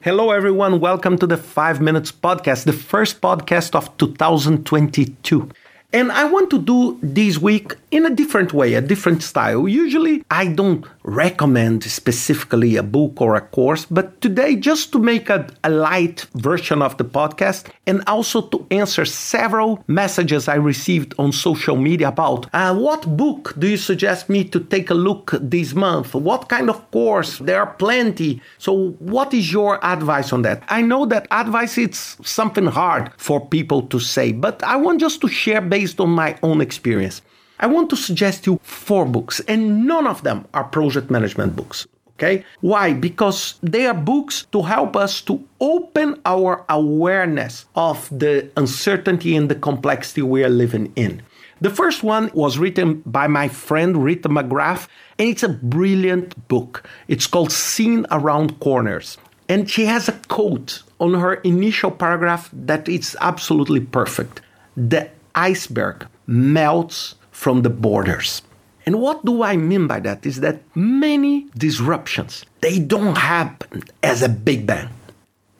Hello, everyone. Welcome to the 5 Minutes Podcast, the first podcast of 2022. And I want to do this week in a different way, a different style. Usually, I don't recommend specifically a book or a course, but today, just to make a, a, light version of the podcast and also to answer several messages I received on social media about uh, what book do you suggest me to take a look this month? What kind of course? There are plenty. So, what is your advice on that? I know that advice is something hard for people to say, but I want just to share based on my own experience. I want to suggest you four books, and none of them are project management books. Okay? Why? Because they are books to help us to open our awareness of the uncertainty and the complexity we are living in. The first one was written by my friend Rita McGrath, and it's a brilliant book. It's called Seeing Around Corners. And she has a quote on her initial paragraph that is absolutely perfect. The iceberg melts from the borders. And what do I mean by that is that many disruptions they don't happen as a big bang.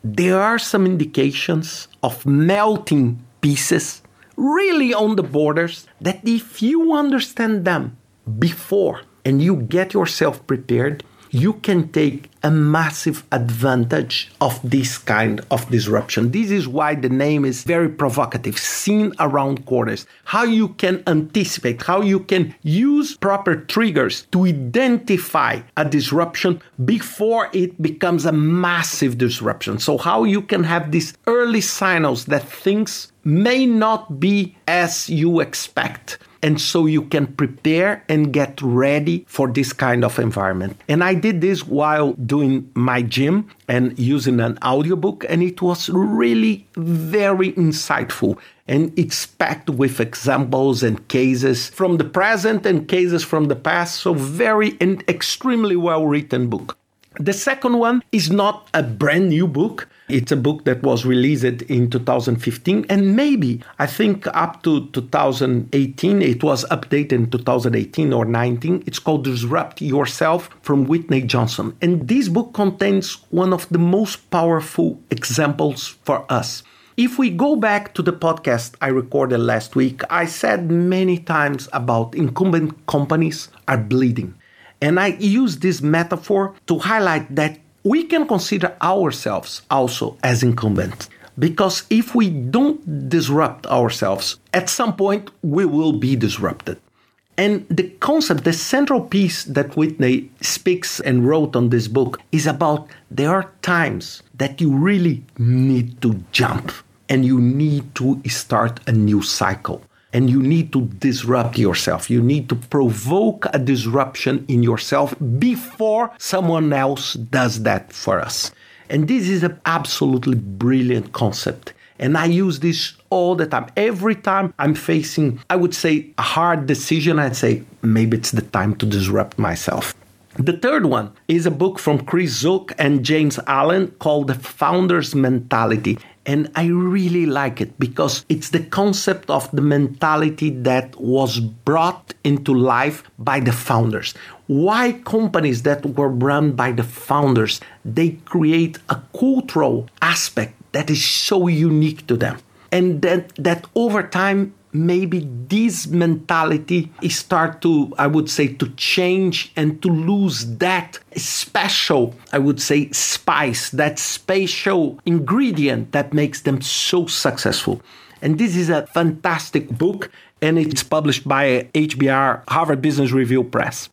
There are some indications of melting pieces really on the borders that if you understand them before and you get yourself prepared, you can take a massive advantage of this kind of disruption. This is why the name is very provocative, seen around corners. How you can anticipate, how you can use proper triggers to identify a disruption before it becomes a massive disruption. So, how you can have these early signals that things may not be as you expect and so you can prepare and get ready for this kind of environment. And I did this while doing my gym and using an audiobook, and it was really very insightful. And it's packed with examples and cases from the present and cases from the past. So, very and extremely well written book. The second one is not a brand new book. It's a book that was released in 2015, and maybe I think up to 2018, it was updated in 2018 or 19. It's called Disrupt Yourself from Whitney Johnson. And this book contains one of the most powerful examples for us. If we go back to the podcast I recorded last week, I said many times about incumbent companies are bleeding. And I use this metaphor to highlight that we can consider ourselves also as incumbent. Because if we don't disrupt ourselves, at some point we will be disrupted. And the concept, the central piece that Whitney speaks and wrote on this book is about there are times that you really need to jump and you need to start a new cycle and you need to disrupt yourself. You need to provoke a disruption in yourself before someone else does that for us. And this is an absolutely brilliant concept. And I use this all the time. Every time I'm facing, I would say, a hard decision, I'd say, maybe it's the time to disrupt myself. The third one is a book from Chris Zook and James Allen called The Founder's Mentality. And I really like it because it's the concept of the mentality that was brought into life by the founders. Why companies that were run by the founders, they create a cultural aspect that is so unique to them. And that, that over time maybe this mentality start to i would say to change and to lose that special i would say spice that special ingredient that makes them so successful. And this is a fantastic book and it's published by hbr harvard business review press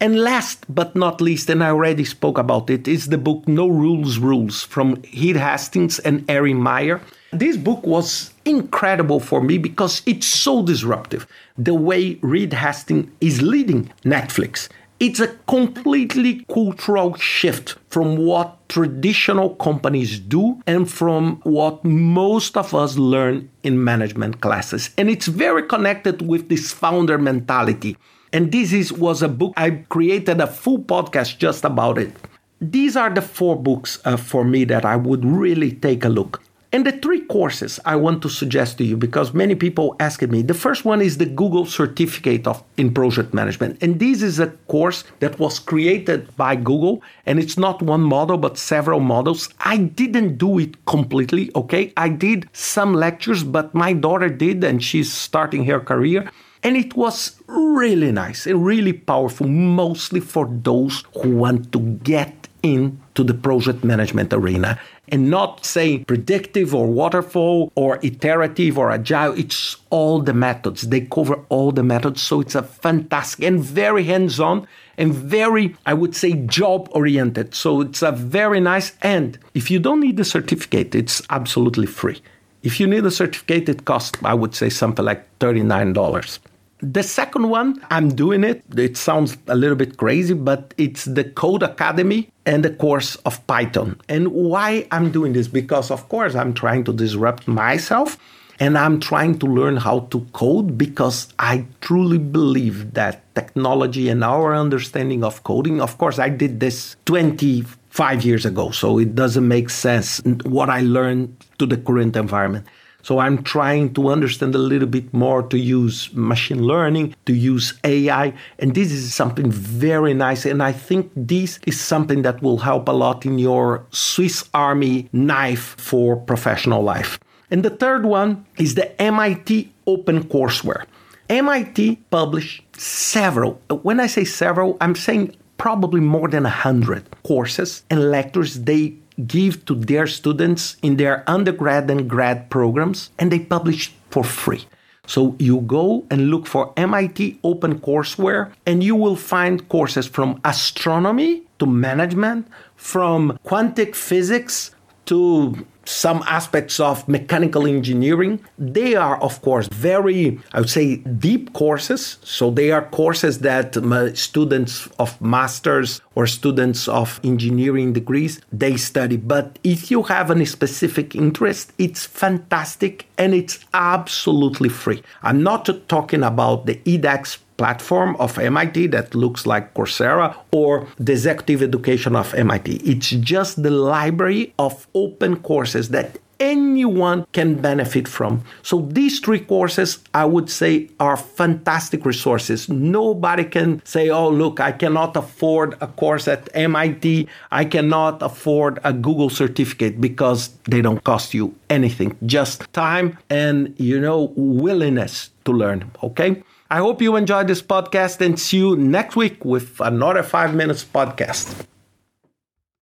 and last but not least, and I already spoke about it, is the book No Rules Rules from Reed Hastings and Erin Meyer. This book was incredible for me because it's so disruptive. The way Reed Hastings is leading Netflix. It's a completely cultural shift from what traditional companies do and from what most of us learn in management classes. And it's very connected with this founder mentality. And this is, was a book, I created a full podcast just about it. These are the four books uh, for me that I would really take a look. And the three courses I want to suggest to you because many people ask me. The first one is the Google Certificate of in Project Management. And this is a course that was created by Google and it's not one model but several models. I didn't do it completely, okay? I did some lectures, but my daughter did and she's starting her career. And it was really nice and really powerful, mostly for those who want to get into the project management arena and not saying predictive or waterfall or iterative or agile. It's all the methods. They cover all the methods. So it's a fantastic and very hands on and very, I would say, job oriented. So it's a very nice. And if you don't need the certificate, it's absolutely free. If you need a certificate, it costs, I would say, something like $39. The second one, I'm doing it. It sounds a little bit crazy, but it's the Codecademy and the course of Python. And why I'm doing this? Because, of course, I'm trying to disrupt myself and I'm trying to learn how to code because I truly believe that technology and our understanding of coding, of course, I did this 25 years ago, so it doesn't make sense what I learned to the current environment. So I'm trying to understand a little bit more to use machine learning, to use AI. And this is something very nice. And I think this is something that will help a lot in your Swiss Army knife for professional life. And the third one is the MIT Open Courseware. MIT published several, when I say several, I'm saying probably more than 100 courses and lectures they give to their students in their undergrad and grad programs, and they publish for free. So you go and look for MIT Open Courseware, and you will find courses from astronomy to management, from quantum physics to some aspects of mechanical engineering. They are, of course, very, I would say, deep courses. So they are courses that students of masters or students of engineering degrees they study. But if you have any specific interest, it's fantastic and it's absolutely free. I'm not talking about the edX platform of MIT that looks like Coursera or the executive education of MIT. It's just the library of open courses that anyone can benefit from. So these three courses, I would say, are fantastic resources. Nobody can say, oh, look, I cannot afford a course at MIT. I cannot afford a Google certificate because they don't cost you anything, just time and, you know, willingness to learn. Okay. I hope you enjoyed this podcast and see you next week with another five minutes podcast.